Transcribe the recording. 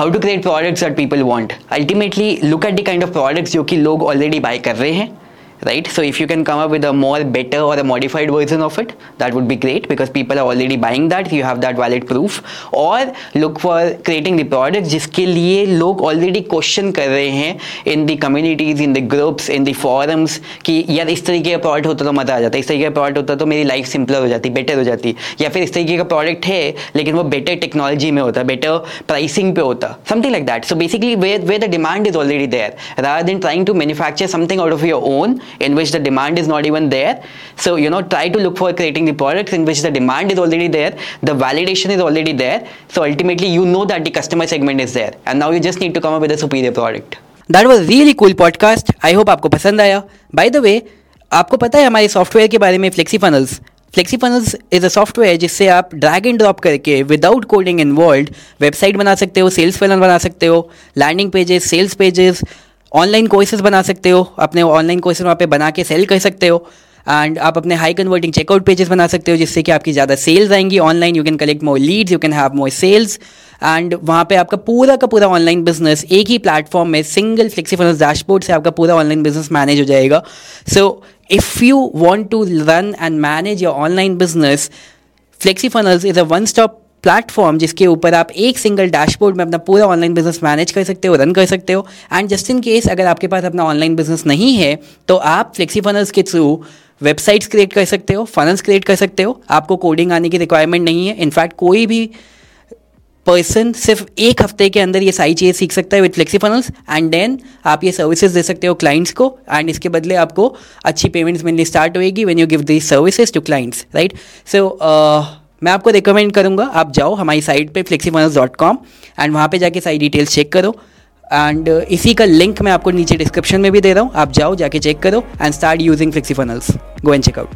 How to create products that people want ultimately look at the kind of products जो कि लोग already bye कर रहे हैं। Right so if you can come up with a more better or a modified version of it that would be great because people are already buying that you have that valid proof or look for creating the product जिसके लिए लोग already question कर रहे हैं in the communities in the groups in the forums कि यार इस तरीके का प्रोडक्ट होता तो मज़ा आ जाता इस तरीके का प्रोडक्ट होता तो मेरी लाइफ सिंपलर हो जाती बेटर हो जाती या फिर इस तरीके का प्रोडक्ट है लेकिन वो बेटर टेक्नोलॉजी में होता बेटर प्राइसिंग पे होता something like that so basically where where the demand is already there rather than trying to manufacture something out of your own in which the demand is not even there. So, you know, try to look for creating the products in which the demand is already there, the validation is already there. So, ultimately, you know that the customer segment is there. And now you just need to come up with a superior product. That was really cool podcast. I hope आपको पसंद आया. By the way, आपको पता है हमारे software के बारे में flexi funnels flexi funnels is a software जिससे आप ड्रैग एंड ड्रॉप करके विदाउट कोडिंग इन्वॉल्व वेबसाइट बना सकते हो सेल्स फनल बना सकते हो landing pages sales pages online courses बना सकते हो, अपने ऑनलाइन कोर्सेज वहाँ पे बना के सेल कर सकते हो एंड आप अपने हाई कन्वर्टिंग चेकआउट पेजेस बना सकते हो, जिससे कि आपकी ज़्यादा सेल्स आएँगी online you can collect more leads you can have more sales and वहाँ पे आपका पूरा का पूरा ऑनलाइन बिज़नेस एक ही प्लेटफॉर्म में सिंगल फ्लेक्सीफोनस डैशबोर्ड से आपका पूरा ऑनलाइन बिज़नेस मैनेज हो जाएगा। So if you want to run and manage your online business FlexiFunnels is a one stop platform जिसके ऊपर आप एक सिंगल डैशबोर्ड में अपना पूरा ऑनलाइन बिज़नेस मैनेज कर सकते हो रन कर सकते हो। एंड जस्ट इन केस अगर आपके पास अपना ऑनलाइन बिज़नेस नहीं है तो आप फ्लेक्सी फनल्स के थ्रू वेबसाइट्स क्रिएट कर सकते हो फनल्स क्रिएट कर सकते हो। आपको कोडिंग आने की रिक्वायरमेंट नहीं है। इनफैक्ट कोई भी पर्सन सिर्फ़ एक हफ़्ते के अंदर ये सारी चीज़ें सीख सकता है with flexi funnels and then आप ये सर्विसेज़ दे सकते हो क्लाइंट्स को। एंड इसके बदले आपको अच्छी पेमेंट्स मिलनी स्टार्ट होएगी when you give the services to clients right so मैं आपको रिकमेंड करूँगा, आप जाओ हमारी साइट पे फ्लेक्सीफनल्स डॉट कॉम एंड वहाँ पर जाके सारी डिटेल्स चेक करो एंड इसी का लिंक मैं आपको नीचे डिस्क्रिप्शन में भी दे रहा हूँ, आप जाओ जाके चेक करो and start using FlexiFunnels go and check out